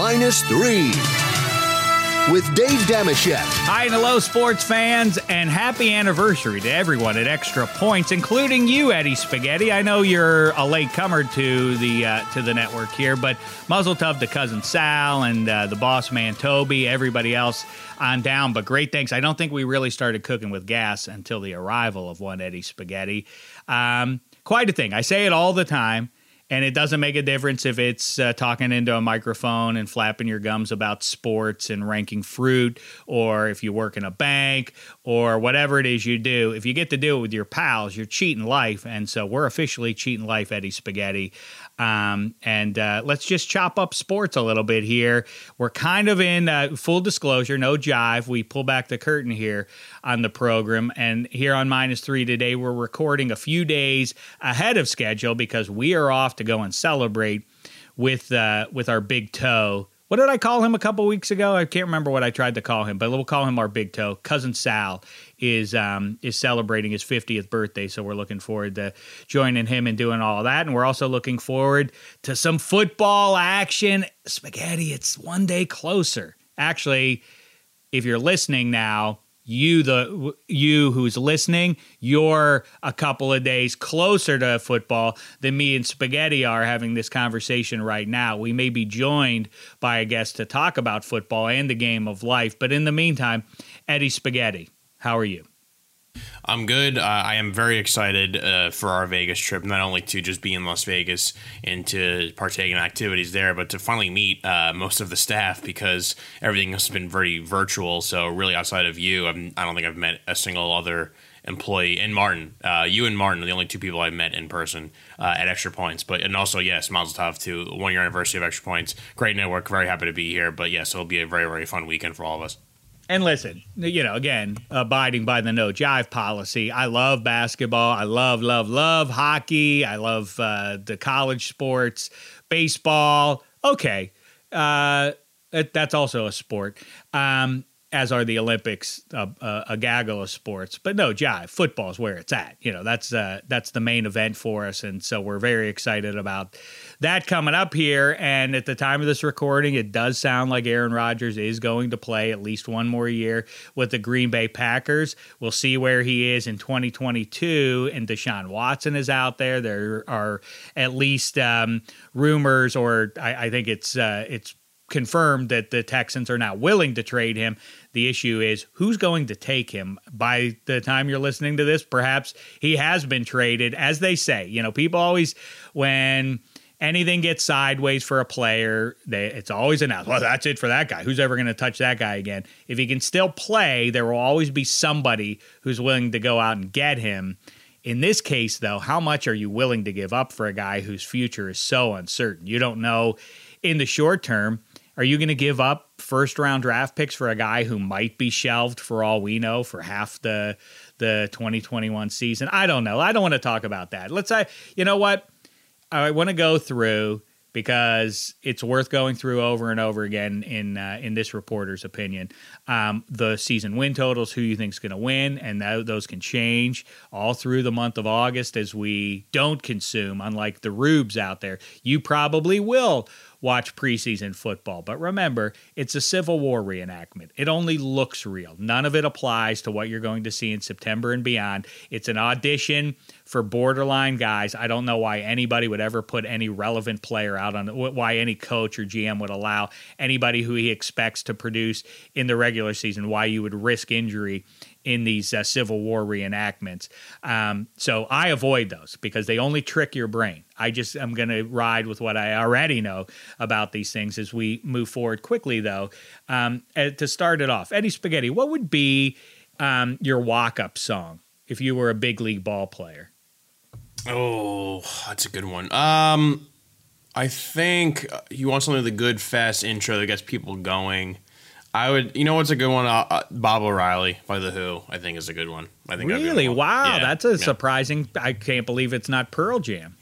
minus three with Dave Dameshek. Hi and hello, sports fans, and happy anniversary to everyone at Extra Points, including you, Eddie Spaghetti. I know you're a late comer to the uh, to the network here, but muzzle tub to cousin Sal and uh, the boss man Toby, everybody else on down. But great thanks. I don't think we really started cooking with gas until the arrival of one Eddie Spaghetti. Um, quite a thing. I say it all the time and it doesn't make a difference if it's uh, talking into a microphone and flapping your gums about sports and ranking fruit, or if you work in a bank, or whatever it is you do. If you get to do it with your pals, you're cheating life. And so we're officially cheating life, Eddie Spaghetti. Um, and uh, let's just chop up sports a little bit here. We're kind of in uh, full disclosure, no jive. We pull back the curtain here on the program. And here on Minus Three today, we're recording a few days ahead of schedule because we are off to go and celebrate with uh, with our big toe what did I call him a couple weeks ago? I can't remember what I tried to call him, but we'll call him our big toe. Cousin Sal is um, is celebrating his 50th birthday, so we're looking forward to joining him and doing all that. And we're also looking forward to some football action. Spaghetti, it's one day closer. Actually, if you're listening now, you the you who's listening you're a couple of days closer to football than me and spaghetti are having this conversation right now we may be joined by a guest to talk about football and the game of life but in the meantime eddie spaghetti how are you I'm good. Uh, I am very excited uh, for our Vegas trip, not only to just be in Las Vegas and to partake in activities there, but to finally meet uh, most of the staff because everything has been very virtual. So, really, outside of you, I'm, I do not think I've met a single other employee and Martin. Uh, you and Martin are the only two people I've met in person uh, at Extra Points. But and also, yes, Mazel Tov to one year anniversary of Extra Points. Great network. Very happy to be here. But yes, it'll be a very very fun weekend for all of us. And listen, you know, again, abiding by the no jive policy. I love basketball. I love, love, love hockey. I love uh, the college sports, baseball. Okay. Uh, that's also a sport. Um, as are the Olympics, uh, uh, a gaggle of sports. But no, jive football is where it's at. You know, that's uh, that's the main event for us, and so we're very excited about that coming up here. And at the time of this recording, it does sound like Aaron Rodgers is going to play at least one more year with the Green Bay Packers. We'll see where he is in 2022. And Deshaun Watson is out there. There are at least um, rumors, or I, I think it's uh, it's confirmed that the Texans are not willing to trade him. The issue is who's going to take him. By the time you're listening to this, perhaps he has been traded, as they say. You know, people always, when anything gets sideways for a player, they, it's always announced, well, that's it for that guy. Who's ever going to touch that guy again? If he can still play, there will always be somebody who's willing to go out and get him. In this case, though, how much are you willing to give up for a guy whose future is so uncertain? You don't know in the short term are you going to give up first round draft picks for a guy who might be shelved for all we know for half the the 2021 season? I don't know. I don't want to talk about that. Let's say, you know what? I want to go through because it's worth going through over and over again in uh, in this reporter's opinion. Um, the season win totals, who you think is going to win, and that, those can change all through the month of August as we don't consume. Unlike the rubes out there, you probably will watch preseason football. But remember, it's a Civil War reenactment. It only looks real. None of it applies to what you're going to see in September and beyond. It's an audition for borderline guys. I don't know why anybody would ever put any relevant player out on why any coach or GM would allow anybody who he expects to produce in the regular season, why you would risk injury in these uh, Civil War reenactments. Um, so I avoid those because they only trick your brain. I just am going to ride with what I already know about these things as we move forward quickly, though. Um, uh, to start it off, Eddie Spaghetti, what would be um, your walk up song if you were a big league ball player? Oh, that's a good one. Um, I think you want something with a good, fast intro that gets people going. I would, you know, what's a good one? Uh, uh, Baba O'Riley by the Who. I think is a good one. I think really, wow, yeah, that's a yeah. surprising. I can't believe it's not Pearl Jam.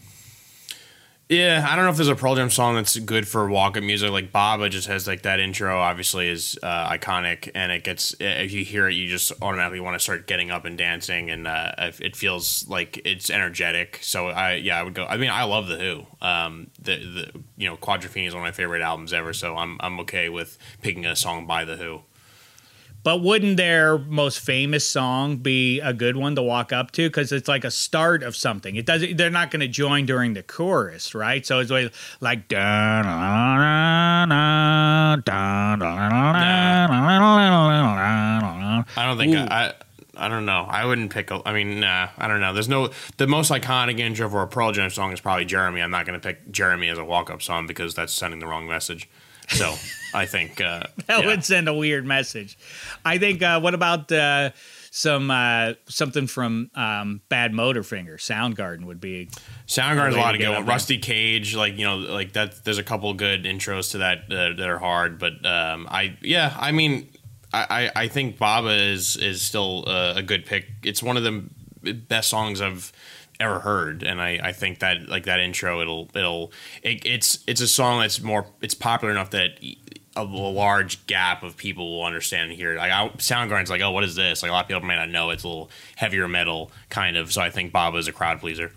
Yeah, I don't know if there's a Pearl Jam song that's good for walk-up music. Like Baba just has like that intro. Obviously, is uh, iconic, and it gets if you hear it, you just automatically want to start getting up and dancing, and uh, it feels like it's energetic. So I yeah, I would go. I mean, I love the Who. Um, the the you know Quadrophenia is one of my favorite albums ever. So I'm I'm okay with picking a song by the Who. But wouldn't their most famous song be a good one to walk up to? Because it's like a start of something. It doesn't. They're not going to join during the chorus, right? So it's like da I don't think I, I. don't know. I wouldn't pick a. I mean, nah. I don't know. There's no. The most iconic intro for a Pearl Jam song is probably Jeremy. I'm not going to pick Jeremy as a walk up song because that's sending the wrong message. So I think uh, that yeah. would send a weird message. I think. Uh, what about uh, some uh, something from um, Badmotorfinger? Soundgarden would be. Soundgarden's a lot of good. Rusty Cage, like you know, like that. There's a couple good intros to that uh, that are hard, but um, I yeah, I mean, I, I think Baba is is still a, a good pick. It's one of the best songs I've ever heard and I, I think that like that intro it'll it'll it, it's it's a song that's more it's popular enough that a, large gap of people will understand and hear. Like I, Soundgarden's like, oh, what is this? Like a lot of people may not know it's a little heavier metal kind of. So I think Baba is a crowd pleaser.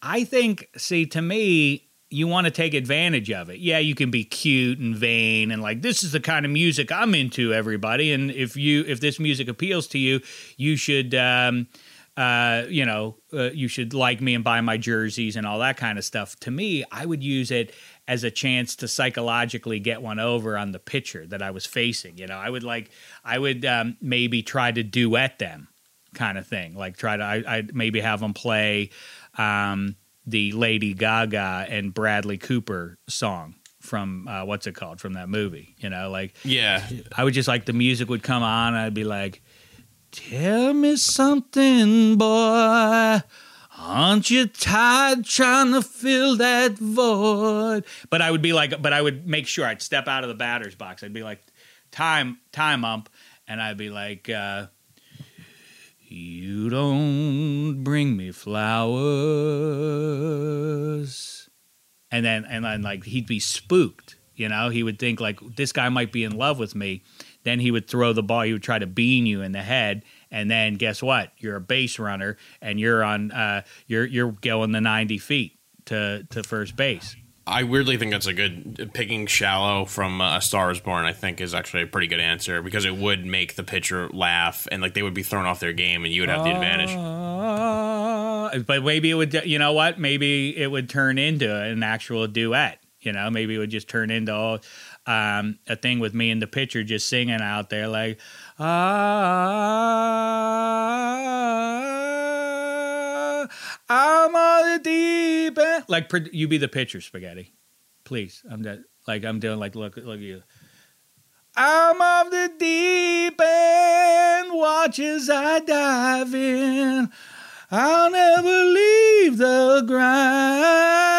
I think, see, to me, you want to take advantage of it. Yeah, you can be cute and vain and like this is the kind of music I'm into, everybody. And if you if this music appeals to you, you should. Um, uh, you know, uh, you should like me and buy my jerseys and all that kind of stuff. To me, I would use it as a chance to psychologically get one over on the pitcher that I was facing. You know, I would like, I would um, maybe try to duet them, kind of thing. Like try to, I, I'd maybe have them play um, the Lady Gaga and Bradley Cooper song from uh, what's it called from that movie. You know, like yeah, I would just like the music would come on. I'd be like Tell me something, boy. Aren't you tired trying to fill that void? But I would be like, but I would make sure I'd step out of the batter's box. I'd be like, time, time ump. And I'd be like, uh, you don't bring me flowers. And then, and then, like, he'd be spooked. You know, he would think, like, this guy might be in love with me. Then he would throw the ball. He would try to bean you in the head, and then guess what? You're a base runner, and you're on. Uh, you're you're going the ninety feet to to first base. I weirdly think that's a good picking shallow from uh, A Star Is Born. I think is actually a pretty good answer because it would make the pitcher laugh and like they would be thrown off their game and you would have the advantage. Uh, but maybe it would. You know what? Maybe it would turn into an actual duet. You know, maybe it would just turn into oh, um, a thing with me and the pitcher just singing out there like ah, I'm on the deep end. Like you be the pitcher, spaghetti, please. I'm that like I'm doing like look look at you. I'm of the deep end, watch as I dive in. I'll never leave the ground.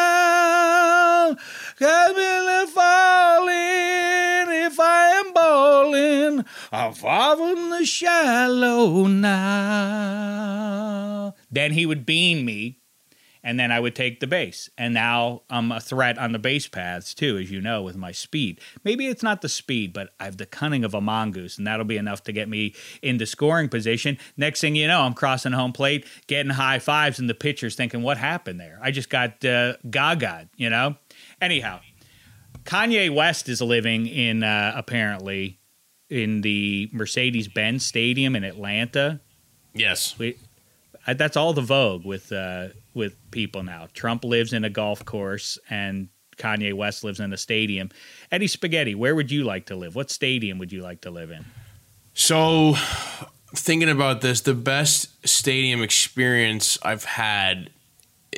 Far from the shallow now. Then he would beam me, and then I would take the base. And now I'm a threat on the base paths too, as you know, with my speed. Maybe it's not the speed, but I have the cunning of a mongoose, and that'll be enough to get me into scoring position. Next thing you know, I'm crossing home plate, getting high fives, and the pitcher's thinking, "What happened there? I just got uh, gaga," you know. Anyhow, Kanye West is living in uh, apparently in the Mercedes Benz Stadium in Atlanta. Yes, we, I, that's all the vogue with uh, with people now. Trump lives in a golf course, and Kanye West lives in a stadium. Eddie Spaghetti, where would you like to live? What stadium would you like to live in? So, thinking about this, the best stadium experience I've had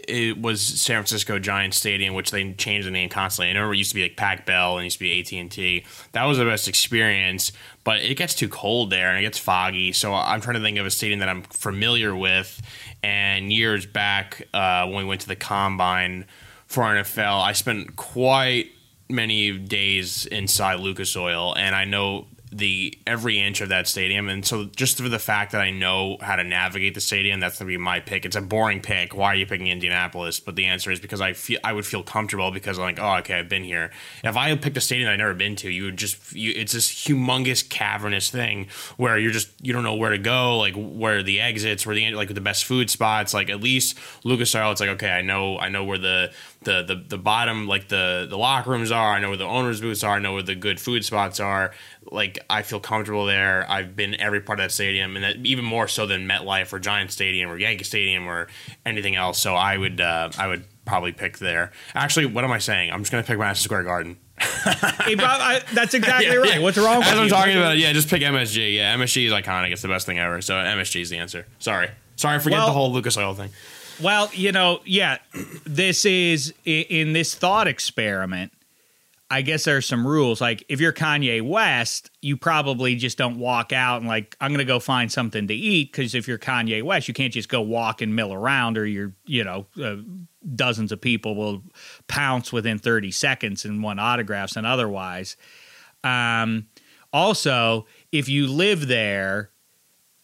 it was San Francisco Giants Stadium, which they changed the name constantly. I remember it used to be like Pac Bell and it used to be AT and T. That was the best experience, but it gets too cold there and it gets foggy. So I'm trying to think of a stadium that I'm familiar with. And years back, uh, when we went to the combine for NFL, I spent quite many days inside Lucas Oil, and I know the every inch of that stadium, and so just for the fact that I know how to navigate the stadium, that's gonna be my pick. It's a boring pick. Why are you picking Indianapolis? But the answer is because I feel I would feel comfortable because I'm like, oh, okay, I've been here. If I picked a stadium I've never been to, you would just you, it's this humongous cavernous thing where you're just you don't know where to go, like where the exits, where the like the best food spots. Like at least Lucas Oil, it's like okay, I know I know where the the the, the bottom like the the locker rooms are. I know where the owners' booths are. I know where the good food spots are. Like I feel comfortable there. I've been every part of that stadium, and that, even more so than MetLife or Giant Stadium or Yankee Stadium or anything else. So I would uh, I would probably pick there. Actually, what am I saying? I'm just gonna pick Madison Square Garden. Hey, Bob, I, that's exactly Yeah, right. yeah. What's wrong with As I'm you? talking about it, yeah, just pick MSG. Yeah, MSG is iconic. It's the best thing ever. So MSG is the answer. Sorry, sorry, forget Well- the whole Lucas Oil thing. Well, you know, yeah, this is in this thought experiment. I guess there's some rules. Like if you're Kanye West, you probably just don't walk out and like I'm gonna go find something to eat because if you're Kanye West, you can't just go walk and mill around, or you're you know uh, dozens of people will pounce within 30 seconds and want autographs and otherwise. Um, also, if you live there,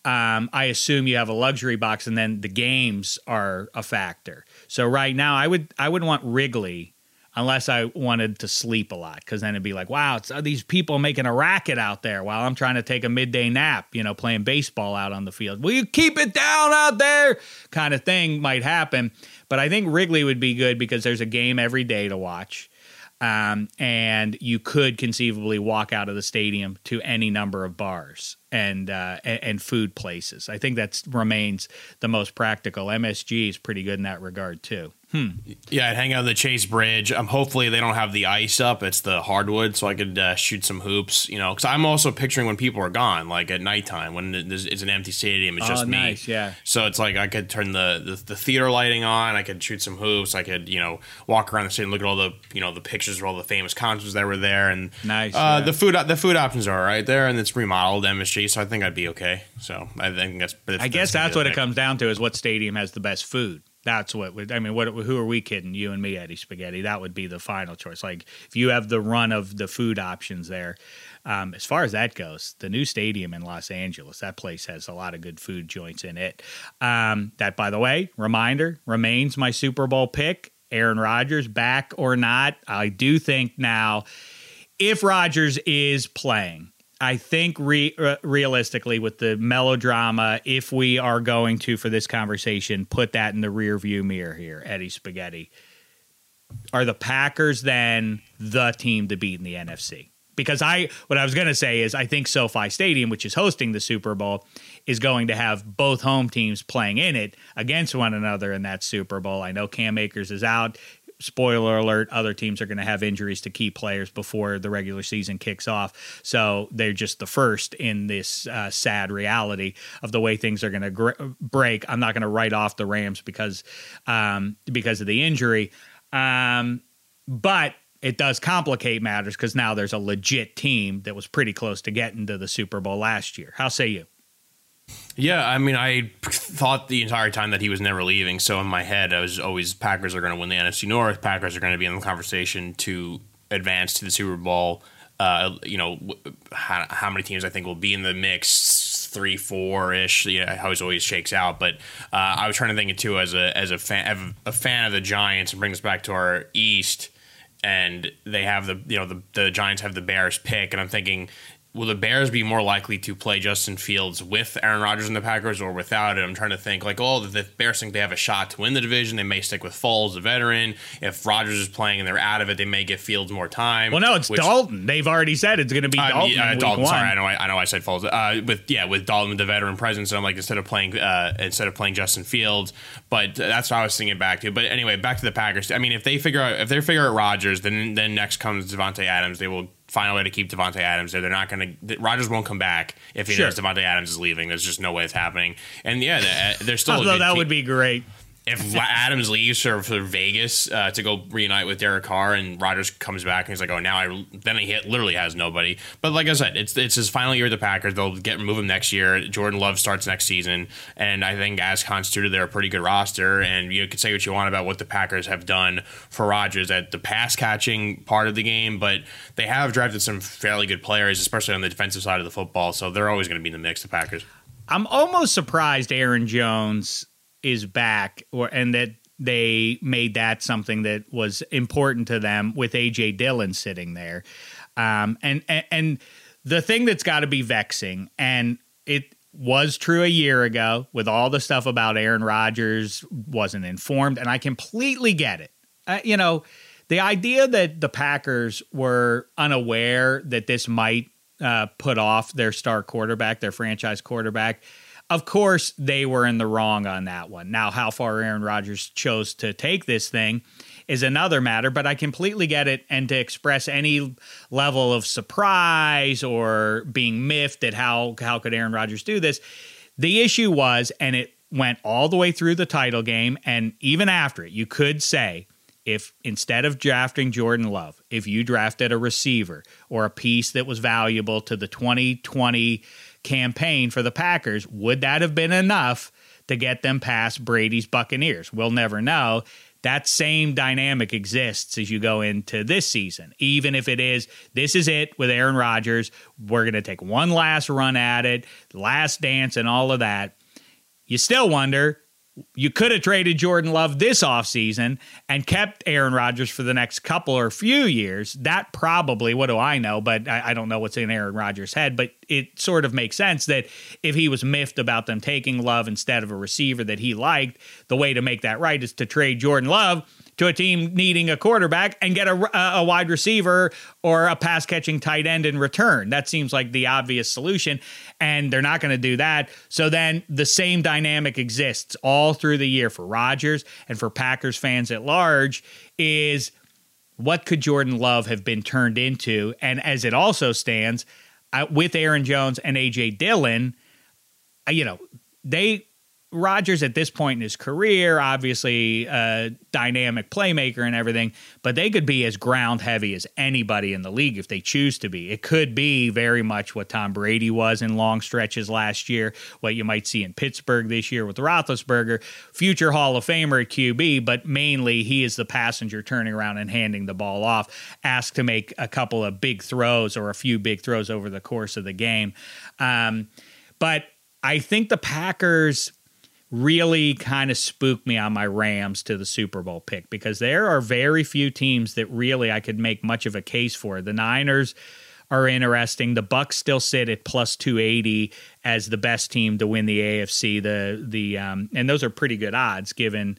um, I assume you have a luxury box, and then the games are a factor. So right now, I would I would want Wrigley unless I wanted to sleep a lot, because then it'd be like, wow, it's these people making a racket out there while I'm trying to take a midday nap, you know, playing baseball out on the field. Will you keep it down out there? Kind of thing might happen. But I think Wrigley would be good because there's a game every day to watch. Um, and you could conceivably walk out of the stadium to any number of bars and uh, and, and food places. I think that remains the most practical. MSG is pretty good in that regard too. Yeah, I'd hang out on the Chase Bridge. Um, hopefully they don't have the ice up; it's the hardwood, so I could uh, shoot some hoops. You know, because I'm also picturing when people are gone, like at nighttime when it's an empty stadium, it's Oh, just me. yeah. So it's like I could turn the, the the theater lighting on. I could shoot some hoops. I could you know walk around the stadium, look at all the you know the pictures of all the famous concerts that were there, and Nice, Uh, yeah. The food the food options are right there, and it's remodeled MSG, so I think I'd be okay. So I think that's. I guess that's what it comes down to: is what stadium has the best food. That's what would. I mean, what? Who are we kidding? You and me, Eddie Spaghetti. That would be the final choice. Like if you have the run of the food options there. Um, as far as that goes, the new stadium in Los Angeles, that place has a lot of good food joints in it. Um, that, by the way, reminder remains my Super Bowl pick. Aaron Rodgers back or not? I do think now, if Rodgers is playing, I think re- uh, realistically, with the melodrama, if we are going to for this conversation, put that in the rear view mirror here, Eddie Spaghetti. Are the Packers then the team to beat in the NFC? Because I, what I was going to say is, I think SoFi Stadium, which is hosting the Super Bowl, is going to have both home teams playing in it against one another in that Super Bowl. I know Cam Akers is out spoiler alert other teams are going to have injuries to key players before the regular season kicks off. So they're just the first in this uh, sad reality of the way things are going to gr- break. I'm not going to write off the rams because um, because of the injury. Um, but it does complicate matters because now there's a legit team that was pretty close to getting to the super bowl last year. How say you Yeah, I mean, I thought the entire time that he was never leaving. So in my head, I was always Packers are going to win the NFC North. Packers are going to be in the conversation to advance to the Super Bowl. Uh, you know, how, how many teams I think will be in the mix? Three, four ish. Yeah, how it always shakes out. But uh, I was trying to think it too as a as a fan a fan of the Giants and bring us back to our East. And they have the you know the the Giants have the Bears pick, and I'm thinking will the Bears be more likely to play Justin Fields with Aaron Rodgers and the Packers or without it? I'm trying to think like, oh, the Bears think they have a shot to win the division. They may stick with Foles, the veteran. If Rodgers is playing and they're out of it, they may give Fields more time. well no it's which- Dalton they've already said it's going to be uh, Dalton, week Dalton. Sorry, I know. I, I know. I said Foles. Uh, with yeah, with Dalton, with the veteran presence. So I'm like instead of playing uh, instead of playing Justin Fields, but that's what I was thinking back to. But anyway, back to the Packers. I mean, if they figure out if they figure out Rodgers, then then next comes Davante Adams. They will find a way to keep Davante Adams there. They're not going to. Rodgers won't come back if he Sure. knows Davante Adams is leaving. There's just no way it's happening. And yeah, they- uh, they're still. a although that team. would be great if Adams leaves for, for Vegas uh, to go reunite with Derek Carr and Rodgers comes back and he's like, oh, now I then he literally has nobody. But like I said, it's it's his final year with the Packers. They'll get move him next year. Jordan Love starts next season, and I think as constituted, they're a pretty good roster. And you can say what you want about what the Packers have done for Rodgers at the pass catching part of the game, but they have drafted some fairly good players, especially on the defensive side of the football. So they're always going to be in the mix. The Packers. I'm almost surprised Aaron Jones is back or and that they made that something that was important to them with AJ Dillon sitting there. Um, and, and and the thing that's got to be vexing, and it was true a year ago with all the stuff about Aaron Rodgers wasn't informed, and I completely get it. Uh, you know, the idea that the Packers were unaware that this might uh, put off their star quarterback, their franchise quarterback, of course, they were in the wrong on that one. Now, how far Aaron Rodgers chose to take this thing is another matter, but I completely get it. And to express any level of surprise or being miffed at how, how could Aaron Rodgers do this, the issue was, and it went all the way through the title game, and even after it, you could say, if instead of drafting Jordan Love, if you drafted a receiver or a piece that was valuable to the 2020 campaign for the Packers, would that have been enough to get them past Brady's Buccaneers? We'll never know. That same dynamic exists as you go into this season. Even if it is, this is it with Aaron Rodgers. We're going to take one last run at it, last dance, and all of that. You still wonder you could have traded Jordan Love this offseason and kept Aaron Rodgers for the next couple or few years. That probably, what do I know? But I, I, don't know what's in Aaron Rodgers' head. But it sort of makes sense that if he was miffed about them taking Love instead of a receiver that he liked, the way to make that right is to trade Jordan Love to a team needing a quarterback and get a, a wide receiver or a pass catching tight end in return. That seems like the obvious solution. And they're not going to do that. So then the same dynamic exists all through the year for Rodgers and for Packers fans at large is what could Jordan Love have been turned into? And as it also stands, uh, with Aaron Jones and AJ Dillon, uh, you know, they Rodgers at this point in his career, obviously a dynamic playmaker and everything, but they could be as ground heavy as anybody in the league if they choose to be. It could be very much what Tom Brady was in long stretches last year, what you might see in Pittsburgh this year with Roethlisberger, future Hall of Famer at QB, but mainly he is the passenger turning around and handing the ball off, asked to make a couple of big throws or a few big throws over the course of the game. Um, but I think the Packers really kind of spooked me on my Rams to the Super Bowl pick because there are very few teams that really I could make much of a case for. The Niners are interesting. The Bucs still sit at plus 280 as the best team to win the AFC. The the um, and those are pretty good odds given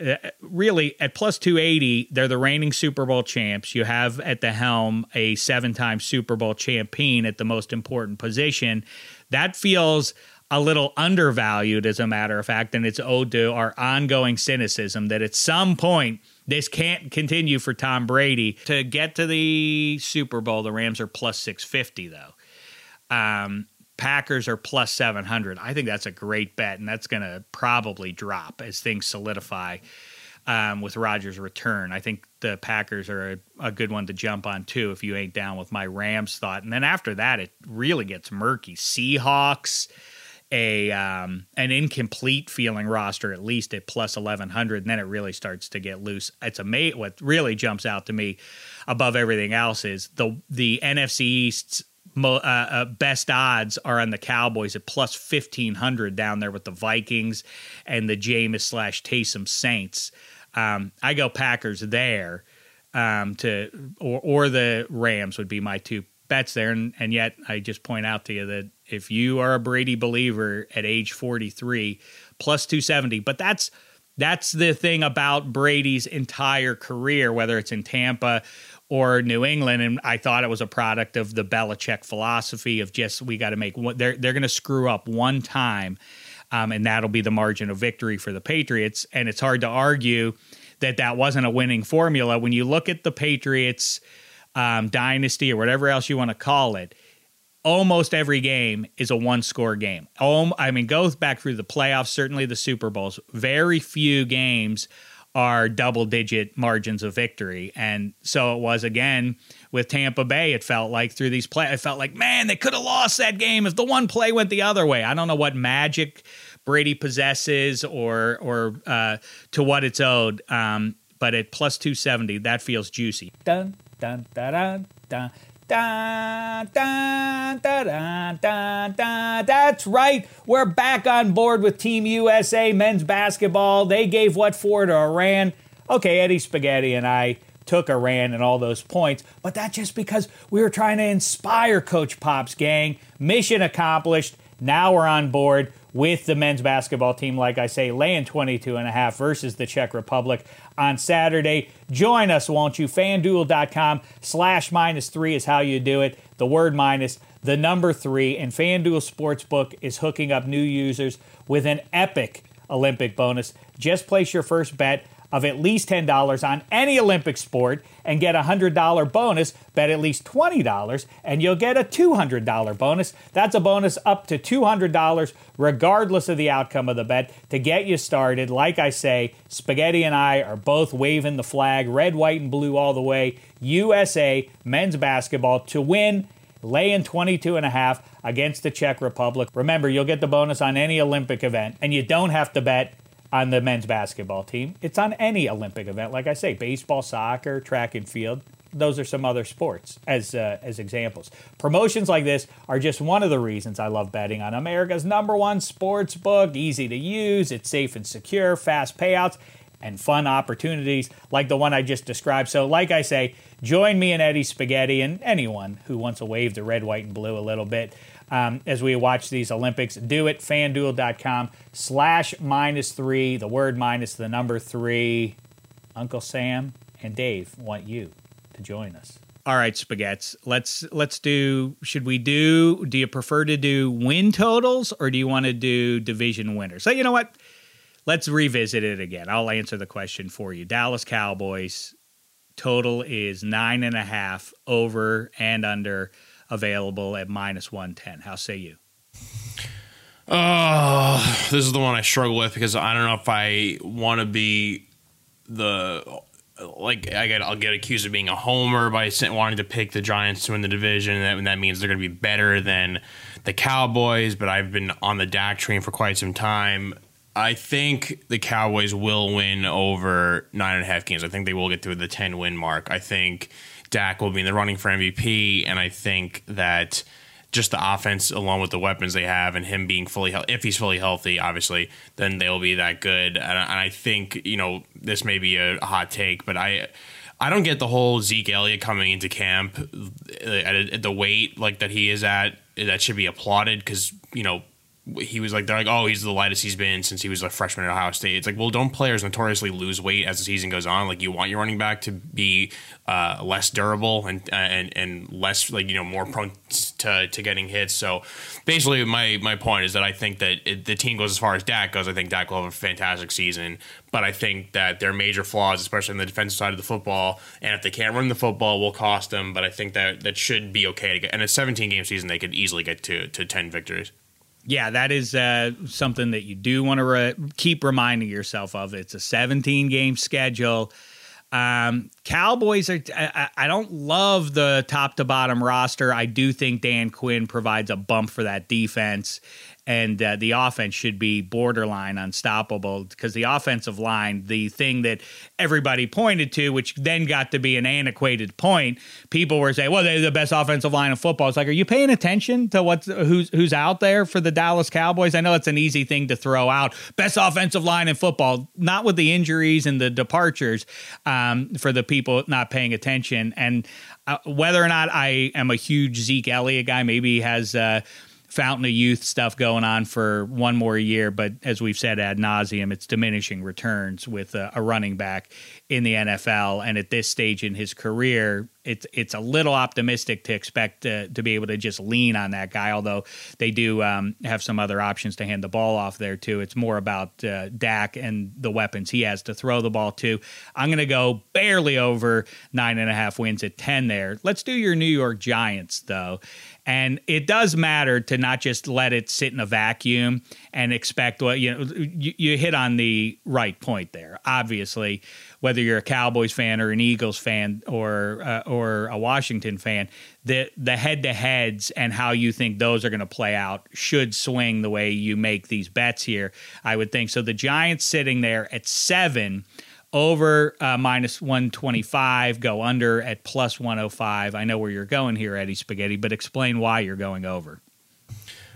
uh, really at plus 280 they're the reigning super bowl champs you have at the helm a seven-time super bowl champion at the most important position that feels a little undervalued, as a matter of fact, and it's owed to our ongoing cynicism that at some point this can't continue for Tom Brady. To get to the Super Bowl, the Rams are plus 650, though. Um, Packers are plus 700. I think that's a great bet, and that's going to probably drop as things solidify um, with Rodgers' return. I think the Packers are a, a, good one to jump on, too, if you ain't down with my Rams thought. And then after that, it really gets murky. Seahawks a um, an incomplete feeling roster at least at plus 1100 and then it really starts to get loose. It's a amazing what really jumps out to me above everything else is the the NFC East's uh, uh, best odds are on the Cowboys at plus 1500 down there with the Vikings and the Jameis slash Taysom Saints. Um, I go Packers there um, to or or the Rams would be my two bets there and, and yet I just point out to you that if you are a Brady believer at age 43, plus 270. But that's that's the thing about Brady's entire career, whether it's in Tampa or New England. And I thought it was a product of the Belichick philosophy of just we got to make one. They're they're going to screw up one time, um, and that'll be the margin of victory for the Patriots. And it's hard to argue that that wasn't a winning formula when you look at the Patriots um, dynasty or whatever else you want to call it almost every game is a one score game. Um, I mean, go back through the playoffs, certainly the Super Bowls. Very few games are double digit margins of victory. And so it was again with Tampa Bay. It felt like through these play, I felt like, man, they could have lost that game if the one play went the other way. I don't know what magic Brady possesses or or uh, to what it's owed. Um, but at plus 270, that feels juicy. Dun, That's right. We're back on board with Team USA men's basketball. They gave what for to Iran. Okay, Eddie Spaghetti and I took Iran and all those points, but that's just because we were trying to inspire Coach Pop's gang. Mission accomplished. Now we're on board with the men's basketball team, like I say, laying 22 and a half versus the Czech Republic on Saturday. Join us, won't you? FanDuel.com slash minus three is how you do it. The word minus, the number three, and FanDuel Sportsbook is hooking up new users with an epic Olympic bonus. Just place your first bet of at least $10 on any Olympic sport and get a $100 bonus. Bet at least $20 and you'll get a $200 bonus. That's a bonus up to $200 regardless of the outcome of the bet. To get you started, like I say, Spaghetti and I are both waving the flag, red, white, and blue all the way. USA men's basketball to win laying 22 and a half against the Czech Republic. Remember, you'll get the bonus on any Olympic event and you don't have to bet on the men's basketball team. It's on any Olympic event, like I say, baseball, soccer, track and field. Those are some other sports as uh, as examples. Promotions like this are just one of the reasons I love betting on America's number one sports book. Easy to use, it's safe and secure, fast payouts, and fun opportunities like the one I just described. So, like I say, join me and Eddie Spaghetti and anyone who wants to wave the red, white, and blue a little bit um, as we watch these Olympics. Do it, fanduel.com slash minus three, the word minus the number three. Uncle Sam and Dave want you to join us. All right, spaghettis. Let's let's do. Should we do? Do you prefer to do win totals or do you want to do division winners? So you know what? Let's revisit it again. I'll answer the question for you. Dallas Cowboys total is nine and a half over and under available at minus 110. How say you? Oh, this is the one I struggle with because I don't know if I want to be the like I get I'll get accused of being a homer by wanting to pick the Giants to win the division, and that, that means they're going to be better than the Cowboys. But I've been on the Dak train for quite some time. I think the Cowboys will win over nine and a half games. I think they will get to the ten win mark. I think Dak will be in the running for MVP, and I think that just the offense, along with the weapons they have, and him being fully healthy, if he's fully healthy, obviously, then they'll be that good. And, I think you know this may be a, hot take, but I. I don't get the whole Zeke Elliott coming into camp uh, at, at the weight like that he is at. That should be applauded because you know he was like they're like oh he's the lightest he's been since he was a freshman at Ohio State. It's like well don't players notoriously lose weight as the season goes on? Like you want your running back to be uh, less durable and and and less like you know more prone to, to getting hits. So basically my my point is that I think that it, the team goes as far as Dak goes. I think Dak will have a fantastic season, but I think that their major flaws, especially on the defensive side of the football. And if they can't run the football, will cost them. But I think that that should be okay to get. And a 17 game season, they could easily get to to 10 victories yeah, that is uh, something that you do want to re- keep reminding yourself of. It's a 17 game schedule. Um, Cowboys are. I, I, don't love the top to bottom roster. I do think Dan Quinn provides a bump for that defense, and uh, the offense should be borderline unstoppable because the offensive line, the thing that everybody pointed to, which then got to be an antiquated point, people were saying, "Well, they're the best offensive line in football." It's like, are you paying attention to what's who's who's out there for the Dallas Cowboys? I know it's an easy thing to throw out, best offensive line in football, not with the injuries and the departures um, for the people not paying attention, and uh, whether or not I am a huge Zeke Elliott guy, maybe he has. Uh, fountain of youth stuff going on for one more year, but as we've said ad nauseum, it's diminishing returns with a, a running back in the NFL. And at this stage in his career, it's it's a little optimistic to expect to, to be able to just lean on that guy. Although they do um, have some other options to hand the ball off there too. It's more about uh, Dak and the weapons he has to throw the ball to. I'm going to go barely over nine and a half wins at ten there. Let's do your New York Giants though. And it does matter to not just let it sit in a vacuum and expect what you know. You, you hit on the right point there. Obviously, whether you're a Cowboys fan or an Eagles fan or uh, or a Washington fan, the the head to heads and how you think those are going to play out should swing the way you make these bets here. I would think so. The Giants sitting there at seven over uh, minus 125, go under at plus 105. I know where you're going here, Eddie Spaghetti, but explain why you're going over.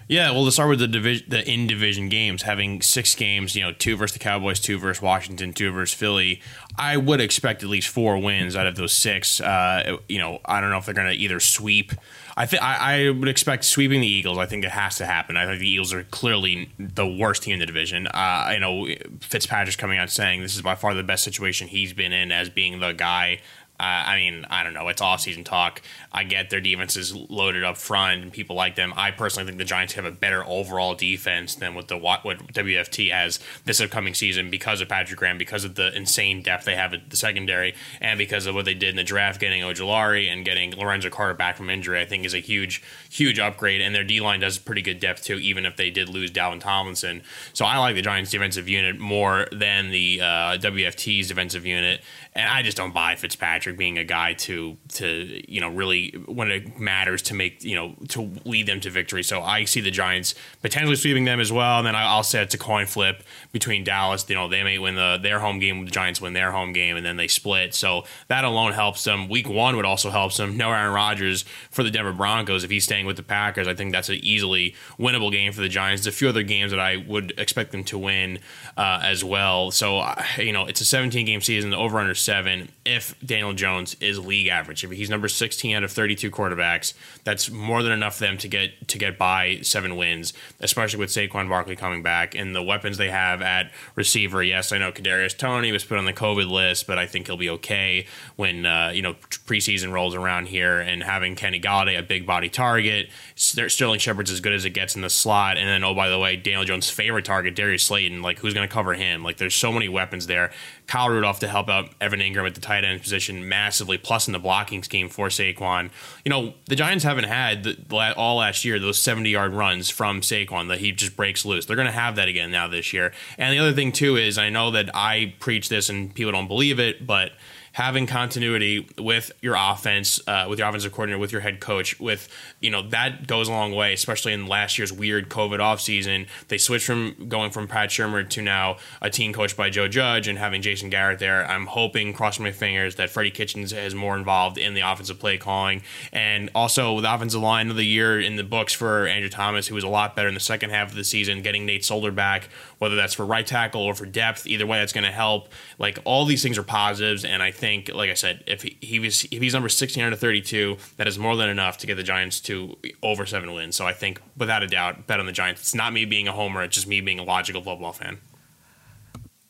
Yeah, well, to start with the division, the in division games, having six games, you know, two versus the Cowboys, two versus Washington, two versus Philly. I would expect at least four wins out of those six. Uh, you know, I don't know if they're going to either sweep. I think I would expect sweeping the Eagles. I think it has to happen. I think the Eagles are clearly the worst team in the division. Uh, you know, Fitzpatrick's coming out saying this is by far the best situation he's been in as being the guy uh, I mean, I don't know. It's off-season talk. I get their defense is loaded up front and people like them. I personally think the Giants have a better overall defense than what the what WFT has this upcoming season because of Patrick Graham, because of the insane depth they have at the secondary, and because of what they did in the draft, getting Ojulari and getting Lorenzo Carter back from injury. I think is a huge, huge upgrade. And their D line does pretty good depth too, even if they did lose Dalvin Tomlinson. So I like the Giants' defensive unit more than the uh, WFT's defensive unit and I just don't buy Fitzpatrick being a guy to to you know really when it matters to make you know to lead them to victory. So I see the Giants potentially sweeping them as well. And then I'll say it's a coin flip between Dallas. You know they may win the their home game, the Giants win their home game, and then they split. So that alone helps them. Week one would also help them. No Aaron Rodgers for the Denver Broncos if he's staying with the Packers. I think that's an easily winnable game for the Giants. There's a few other games that I would expect them to win uh, as well. So you know it's a 17 game season. Over under seven if Daniel Jones is league average. If he's number 16 out of 32 quarterbacks, that's more than enough for them to get to get by seven wins, especially with Saquon Barkley coming back and the weapons they have at receiver. Yes, I know Kadarius Toney was put on the COVID list, but I think he'll be okay when uh, you know preseason rolls around here and having Kenny Golladay a big body target. Sterling Shepard's as good as it gets in the slot, and then oh by the way, Daniel Jones' favorite target, Darius Slayton. Like who's going to cover him? Like there's so many weapons there. Kyle Rudolph to help out Evan Engram at the tight end position massively, plus in the blocking scheme for Saquon. You know, the Giants haven't had the, all last year those 70 yard runs from Saquon that he just breaks loose. They're going to have that again now this year. And the other thing, too, is I know that I preach this and people don't believe it, but having continuity with your offense, uh, with your offensive coordinator, with your head coach, with you know that goes a long way, especially in last year's weird COVID offseason. They switched from going from Pat Shurmur to now a team coached by Joe Judge and having Jason Garrett there. I'm hoping, crossing my fingers, that Freddie Kitchens is more involved in the offensive play calling, and also with offensive line of the year in the books for Andrew Thomas, who was a lot better in the second half of the season, getting Nate Solder back, whether that's for right tackle or for depth. Either way, that's going to help. Like all these things are positives, and I think think, like I said, if he, he was if he's number sixteen out of thirty two, that is more than enough to get the Giants to over seven wins. So I think, without a doubt, bet on the Giants. It's not me being a homer; it's just me being a logical football fan.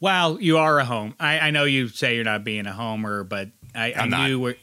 Well, you are a home. I, I know you say you're not being a homer, but I, I knew where.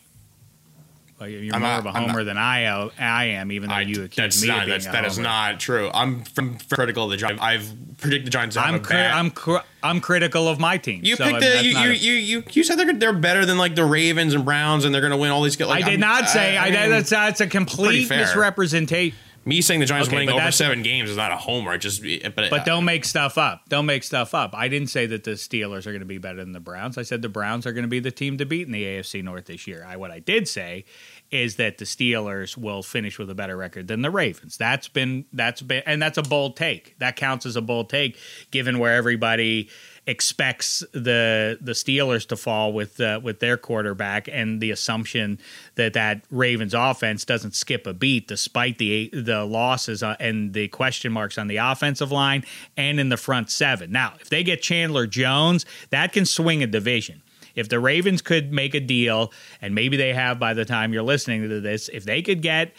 Well, you're I'm more not, of a homer than I I am, even though I, you accuse me not, of being that's, a That is not true. I'm from, critical of the Giants. I've predicted the Giants. I'm cri- I'm cri- I'm critical of my team. You so picked the, you, you, a, you, you you said they're they're better than like the Ravens and Browns, and they're going to win all these. Like, I did I'm, not say I, I mean, that's that's a complete misrepresentation. Me saying the Giants okay, winning over seven games is not a homer. Just but, but uh, don't make stuff up. Don't make stuff up. I didn't say that the Steelers are going to be better than the Browns. I said the Browns are going to be the team to beat in the AFC North this year. I what I did say is that the Steelers will finish with a better record than the Ravens. That's been that's been and that's a bold take. That counts as a bold take given where everybody expects the the Steelers to fall with uh, with their quarterback and the assumption that that Ravens offense doesn't skip a beat despite the the losses uh, and the question marks on the offensive line and in the front seven. Now, if they get Chandler Jones, that can swing a division. If the Ravens could make a deal, and maybe they have by the time you're listening to this, if they could get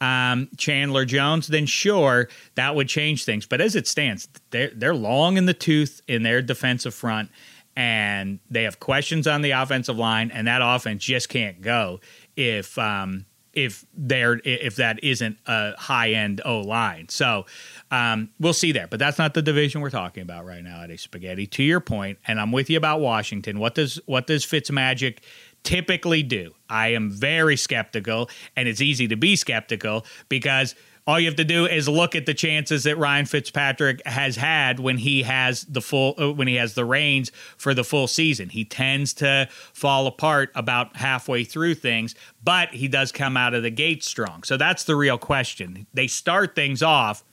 um, Chandler Jones, then sure that would change things. But as it stands, they're they're long in the tooth in their defensive front, and they have questions on the offensive line, and that offense just can't go if um, if there if that isn't a high end O line. So um, we'll see there, but that's not the division we're talking about right now a spaghetti. To your point, and I'm with you about Washington. What does what does Fitzmagic typically do? I am very skeptical, and it's easy to be skeptical because all you have to do is look at the chances that Ryan Fitzpatrick has had when he has the full uh, when he has the reins for the full season. He tends to fall apart about halfway through things, but he does come out of the gate strong. So that's the real question. They start things off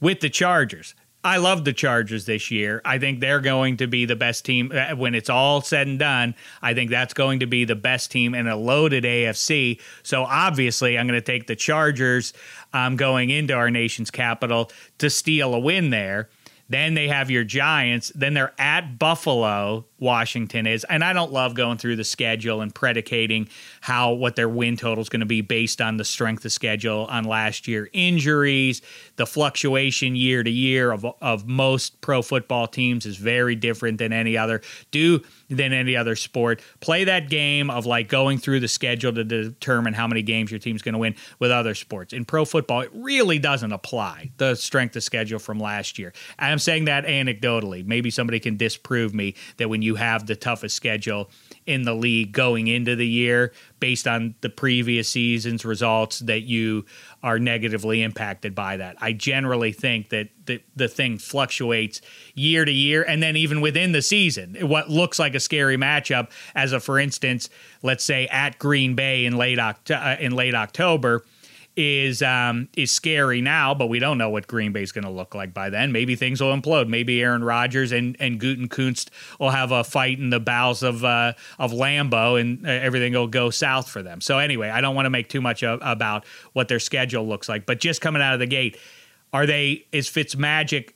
with the Chargers. I love the Chargers this year. I think they're going to be the best team uh, when it's all said and done. I think that's going to be the best team in a loaded AFC. So obviously, I'm going to take the Chargers um, going into our nation's capital to steal a win there. Then they have your Giants. Then they're at Buffalo, Washington is. And I don't love going through the schedule and predicating how what their win total is going to be based on the strength of schedule on last year injuries. The fluctuation year to year of, of most pro football teams is very different than any other. Do than any other sport. Play that game of like going through the schedule to determine how many games your team's going to win with other sports. In pro football, it really doesn't apply the strength of schedule from last year. I'm saying that anecdotally. Maybe somebody can disprove me that when you have the toughest schedule in the league going into the year based on the previous season's results that you are negatively impacted by that. I generally think that the, the thing fluctuates year to year and then even within the season. What looks like a scary matchup as a for instance, let's say at Green Bay in late Oct- uh, in late October is um, is scary now, but we don't know what Green Bay is going to look like by then. Maybe things will implode. Maybe Aaron Rodgers and and Gutekunst will have a fight in the bowels of uh, of Lambeau, and uh, everything will go south for them. So anyway, I don't want to make too much of, about what their schedule looks like, but just coming out of the gate, are they is Fitzmagic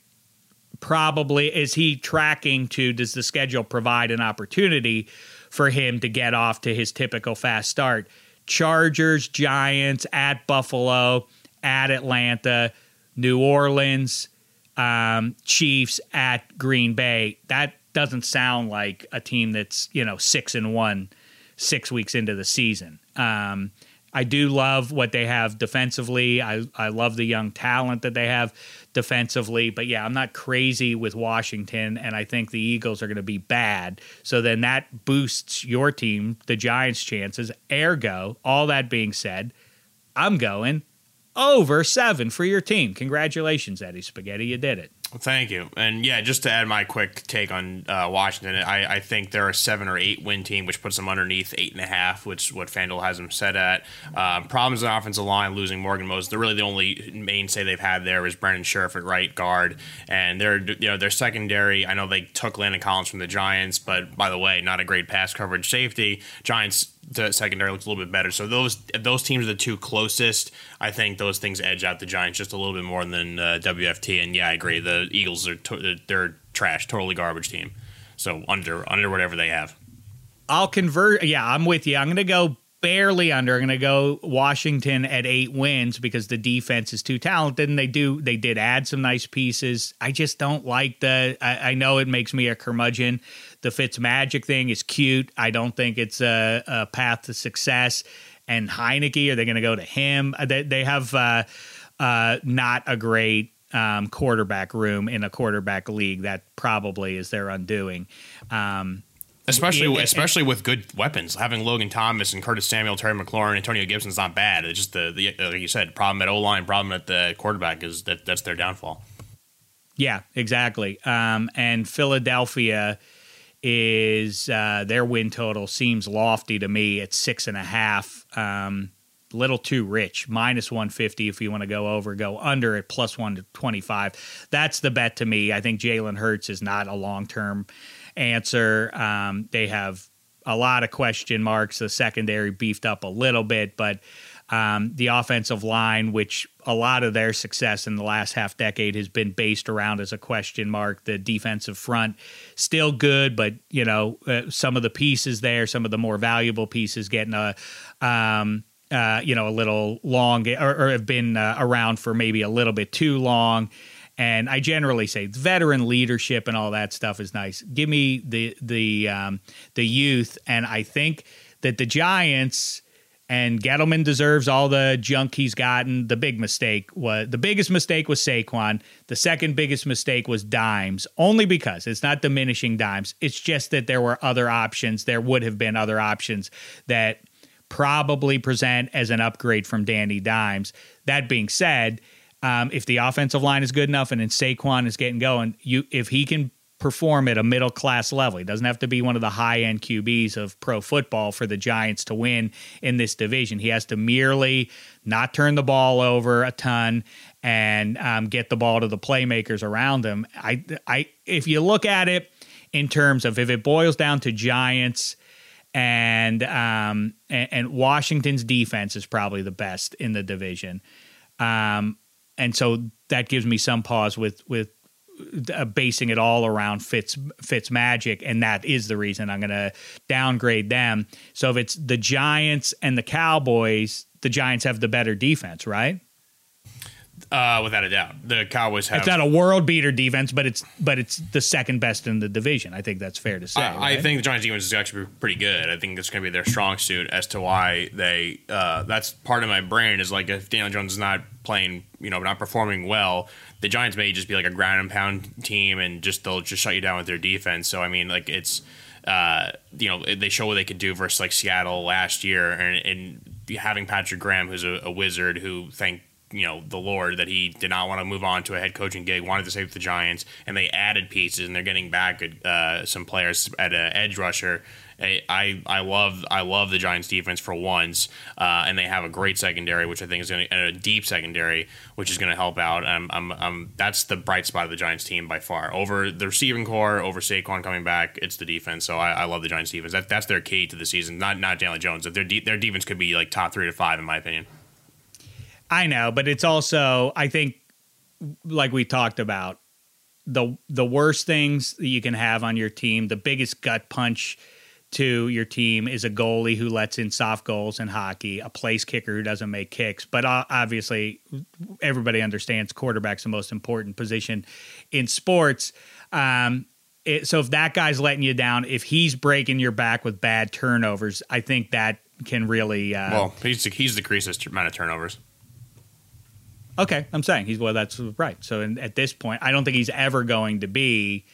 probably is he tracking to does the schedule provide an opportunity for him to get off to his typical fast start? Chargers, Giants, at Buffalo, at Atlanta, New Orleans, um, Chiefs, at Green Bay. That doesn't sound like a team that's you know six and one, six weeks into the season. Um, I do love what they have defensively. I, I love the young talent that they have defensively. But yeah, I'm not crazy with Washington, and I think the Eagles are going to be bad. So then that boosts your team, the Giants' chances. Ergo, all that being said, I'm going over seven for your team. Congratulations, Eddie Spaghetti. You did it. Thank you. And yeah, just to add my quick take on uh, Washington, I, I, think they're a seven or eight win team, which puts them underneath eight and a half, which what FanDuel has them set at. Um, problems in the offensive line, losing Morgan Moses. They're really the only mainstay they've had there is Brandon Scherff at right guard, and they're you know their secondary. I know they took Landon Collins from the Giants, but by the way, not a great pass coverage safety. Giants the secondary looks a little bit better. So those those teams are the two closest. I think those things edge out the Giants just a little bit more than uh, WFT. And yeah, I agree. The Eagles are to- they're trash, totally garbage team. So under under whatever they have. I'll convert. Yeah, I'm with you. I'm going to go barely under. I'm going to go Washington at eight wins because the defense is too talented, and they do they did add some nice pieces. I just don't like the. I, I know it makes me a curmudgeon the Fitz Magic thing is cute. I don't think it's a, a path to success. And Heinicke, are they going to go to him? Uh, they, they have uh, uh, not a great um, quarterback room in a quarterback league. That probably is their undoing. Um, Especially, especially with good weapons, having Logan Thomas and Curtis Samuel, Terry McLaurin, Antonio Gibson's not bad. It's just the, the like you said, problem at O line, problem at the quarterback is that that's their downfall. Yeah, exactly. Um, and Philadelphia, is uh, their win total seems lofty to me at six and a half. Um, little too rich. Minus 150 if you want to go over, go under at plus 125. That's the bet to me. I think Jalen Hurts is not a long term answer. Um, they have a lot of question marks. The secondary beefed up a little bit, but um, the offensive line, which a lot of their success in the last half decade has been based around as a question mark. The defensive front still good, but you know uh, some of the pieces there, some of the more valuable pieces, getting a um, uh, you know a little long or, or have been uh, around for maybe a little bit too long. And I generally say veteran leadership and all that stuff is nice. Give me the the um, the youth, and I think that the Giants and Gettleman deserves all the junk he's gotten. The big mistake was the biggest mistake was Saquon. The second biggest mistake was Dimes, only because it's not diminishing Dimes. It's just that there were other options. There would have been other options that probably present as an upgrade from Danny Dimes. That being said, um, if the offensive line is good enough and then Saquon is getting going, you if he can perform at a middle class level. He doesn't have to be one of the high end QBs of pro football for the Giants to win in this division. He has to merely not turn the ball over a ton and um, get the ball to the playmakers around him. I, I, if you look at it in terms of if it boils down to Giants and um, and, and Washington's defense is probably the best in the division. Um, and so that gives me some pause with with basing it all around Fitz Fitz magic, and that is the reason I'm going to downgrade them. So if it's the Giants and the Cowboys, the Giants have the better defense, right? Uh, without a doubt, the Cowboys have. It's not a world beater defense, but it's but it's the second best in the division. I think that's fair to say. I, right? I think the Giants defense is actually pretty good. I think it's going to be their strong suit as to why they. Uh, that's part of my brain is like if Daniel Jones is not playing, you know, not performing well, the Giants may just be like a ground and pound team and just they'll just shut you down with their defense. So I mean, like it's. Uh, you know, they show what they could do versus like Seattle last year, and, and having Patrick Graham, who's a, a wizard, who thank you know the Lord that he did not want to move on to a head coaching gig, wanted to stay with the Giants, and they added pieces and they're getting back uh, some players at an edge rusher. I, I love I love the Giants defense for once, uh, and they have a great secondary, which I think is going to a deep secondary, which is going to help out. I'm, I'm, I'm, that's the bright spot of the Giants team by far. Over the receiving core, over Saquon coming back, it's the defense. So I, I love the Giants defense. That, that's their key to the season. Not not Daniel Jones. Their de- their defense could be like top three to five in my opinion. I know, but it's also I think like we talked about the the worst things that you can have on your team, the biggest gut punch to your team is a goalie who lets in soft goals in hockey, a place kicker who doesn't make kicks. But obviously, everybody understands quarterback's the most important position in sports. Um, it, so if that guy's letting you down, if he's breaking your back with bad turnovers, I think that can really. Uh, well, he's he's decreased amount of turnovers. Okay, I'm saying he's well. That's right. So in, at this point, I don't think he's ever going to be.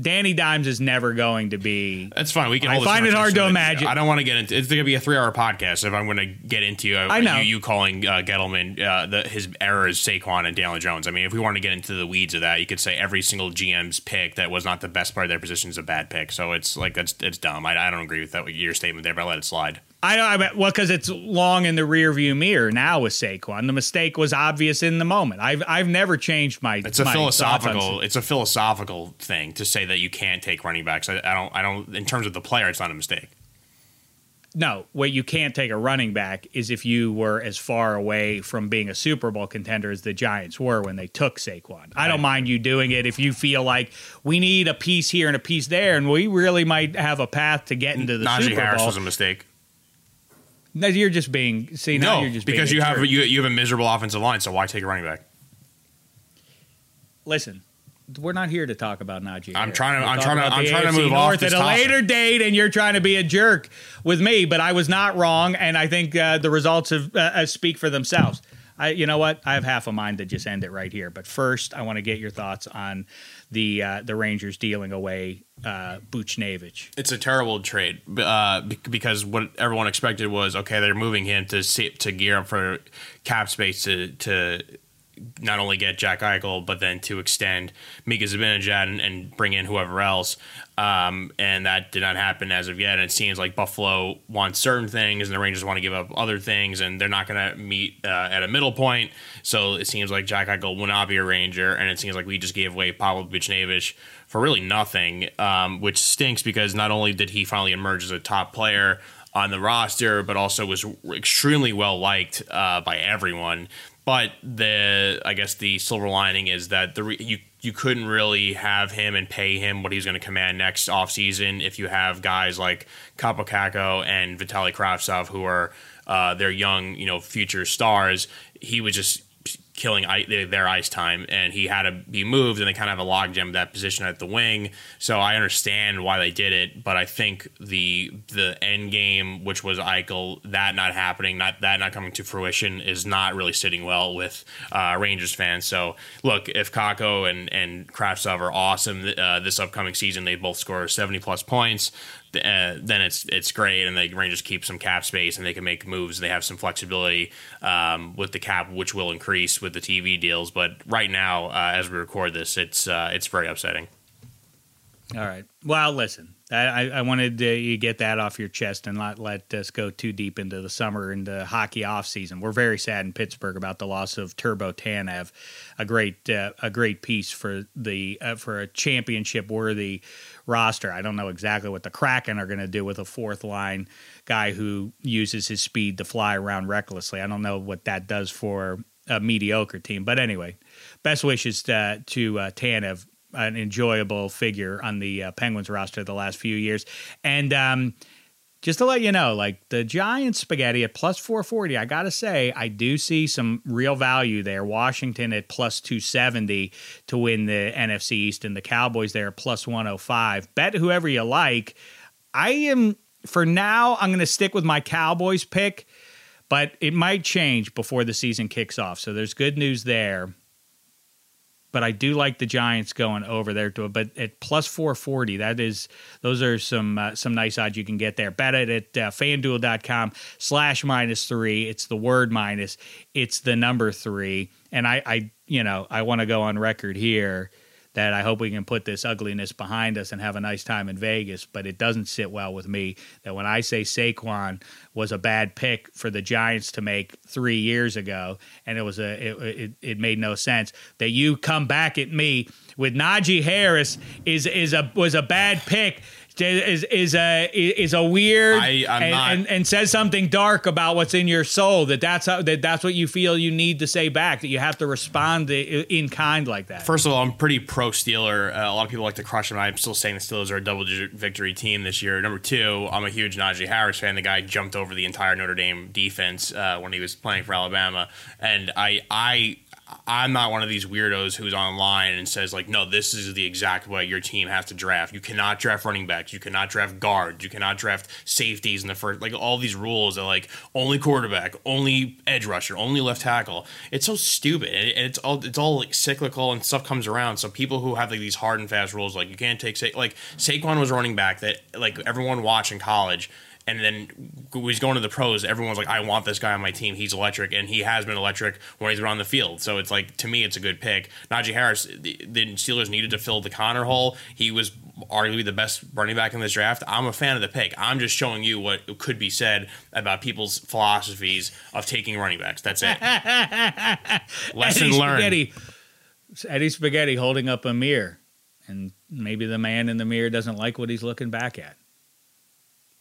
Danny Dimes is never going to be. That's fine. We can. I find it hard to imagine. I don't want to get into. It's going to be a three-hour podcast. If I'm going to get into, uh, I know you, you calling uh, Gettleman uh, the, his errors, Saquon and Daniel Jones. I mean, if we want to get into the weeds of that, you could say every single GM's pick that was not the best part of their position is a bad pick. So it's like that's it's dumb. I, I don't agree with that your statement there, but I let it slide. I know. I mean, well, because it's long in the rearview mirror now with Saquon. The mistake was obvious in the moment. I've I've never changed my. It's a my philosophical. It's a philosophical thing to say that you can't take running backs. I, I, don't. I don't. In terms of the player, it's not a mistake. No, what you can't take a running back is if you were as far away from being a Super Bowl contender as the Giants were when they took Saquon. I don't mind you doing it if you feel like we need a piece here and a piece there, and we really might have a path to get into the Super Bowl. Najee Super Harris Bowl. was a mistake. No, you're just being see now no, you're just because being you have jerk. you, you have a miserable offensive line. So why take a running back? listen. We're not here to talk about Najee. I'm trying to- I'm trying to- I'm trying to move off North this at a topic. later date, and you're trying to be a jerk with me. But I was not wrong, and I think uh, the results have, uh, uh, speak for themselves. I, you know what? I have half a mind to just end it right here. But first, I want to get your thoughts on the uh, the Rangers dealing away uh, Buchnevich. It's a terrible trade uh, because what everyone expected was okay. They're moving him to to gear up for cap space to to not only get Jack Eichel but then to extend Mika Zibanejad and, and bring in whoever else. Um, and that did not happen as of yet. And it seems like Buffalo wants certain things, and the Rangers want to give up other things, and they're not going to meet uh, at a middle point. So it seems like Jack Eichel will not be a Ranger, and it seems like we just gave away Pavel Buchnevich for really nothing, um, which stinks because not only did he finally emerge as a top player on the roster, but also was extremely well liked uh, by everyone. But the I guess the silver lining is that the re- you you couldn't really have him and pay him what he's going to command next offseason if you have guys like Kaapo Kakko and Vitaly Kravtsov who are uh, their young you know future stars. He was just killing their ice time, and he had to be moved, and they kind of have a logjam that position at the wing. So I understand why they did it, but I think the the end game, which was Eichel, that not happening, not that not coming to fruition, is not really sitting well with uh, Rangers fans. So look, if Kakko and and Kravtsov are awesome uh, this upcoming season, they both score seventy plus points uh, then it's it's great, and the Rangers keep some cap space, and they can make moves. They have some flexibility um, with the cap, which will increase with the TV deals. But right now, uh, as we record this, it's uh, it's very upsetting. All right. Well, listen, I, I wanted to, you get that off your chest and not let us go too deep into the summer and the hockey off season. We're very sad in Pittsburgh about the loss of Turbo Tanev, a great uh, a great piece for the uh, for a championship worthy roster. I don't know exactly what the Kraken are going to do with a fourth line guy who uses his speed to fly around recklessly. I don't know what that does for a mediocre team, but anyway, best wishes to, to uh, Tanev an enjoyable figure on the uh, Penguins roster the last few years. And um, just to let you know, like the Giants spaghetti at plus 440, I got to say, I do see some real value there. Washington at plus 270 to win the NFC East, and the Cowboys there at plus 105. Bet whoever you like. I am, for now, I'm going to stick with my Cowboys pick, but it might change before the season kicks off. So there's good news there but I do like the Giants going over there to it. But at plus 440, that is, those are some uh, some nice odds you can get there. Bet it at uh, fanduel.com slash minus three. It's the word minus, it's the number three. And I, I you know, I want to go on record here that I hope we can put this ugliness behind us and have a nice time in Vegas. But it doesn't sit well with me that when I say Saquon was a bad pick for the Giants to make three years ago, and it was a it, it, it made no sense that you come back at me with Najee Harris is is a was a bad pick is is a is a weird I, and, and, and, says something dark about what's in your soul that that's how that that's what you feel you need to say back that you have to respond in kind like that. First of all, I'm pretty pro Steeler. Uh, a lot of people like to crush them. I'm still saying the Steelers are a double digit victory team this year. Number two, I'm a huge Najee Harris fan. The guy jumped over the entire Notre Dame defense uh, when he was playing for Alabama, and I I I'm not one of these weirdos who's online and says like, no, this is the exact way your team has to draft. You cannot draft running backs. You cannot draft guards. You cannot draft safeties in the first. Like all these rules are like only quarterback, only edge rusher, only left tackle. It's so stupid, and it's all it's all like cyclical and stuff comes around. So people who have like these hard and fast rules, like you can't take Sa- like Saquon was running back that like everyone watched in college and then he's going to the pros. Everyone's like, I want this guy on my team. He's electric, and he has been electric when he's been on the field. So it's like to me, it's a good pick. Najee Harris, the, the Steelers needed to fill the Conner hole. He was arguably the best running back in this draft. I'm a fan of the pick. I'm just showing you what could be said about people's philosophies of taking running backs. That's it. Lesson Eddie learned. Spaghetti. Eddie Spaghetti holding up a mirror, and maybe the man in the mirror doesn't like what he's looking back at.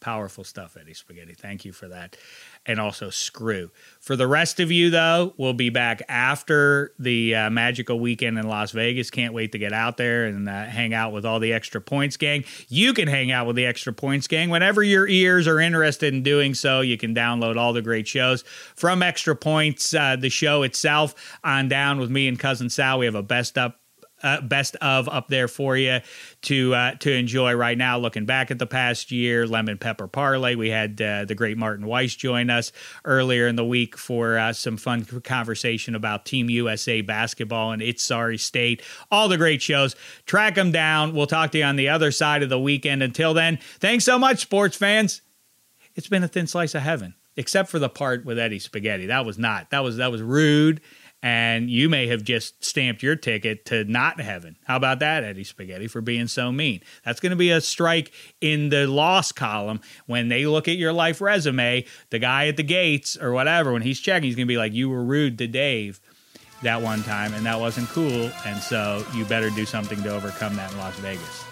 Powerful stuff, Eddie Spaghetti. Thank you for that. And also screw. For the rest of you, though, we'll be back after the uh, magical weekend in Las Vegas. Can't wait to get out there and uh, hang out with all the extra points gang. You can hang out with the extra points gang whenever your ears are interested in doing so. You can download all the great shows from Extra Points, uh, the show itself, on down with me and cousin Sal. We have a best up uh, best of up there for you to uh, to enjoy right now. Looking back at the past year, lemon pepper parlay. We had uh, the great Martin Weiss join us earlier in the week for uh, some fun conversation about Team USA basketball and its sorry state. All the great shows. Track them down. We'll talk to you on the other side of the weekend. Until then, thanks so much, sports fans. It's been a thin slice of heaven, except for the part with Eddie Spaghetti. That was not. That was that was rude and you may have just stamped your ticket to not heaven. How about that, Eddie Spaghetti, for being so mean? That's going to be a strike in the loss column when they look at your life resume. The guy at the gates or whatever, when he's checking, he's going to be like, You were rude to Dave that one time, and that wasn't cool. And so you better do something to overcome that in Las Vegas.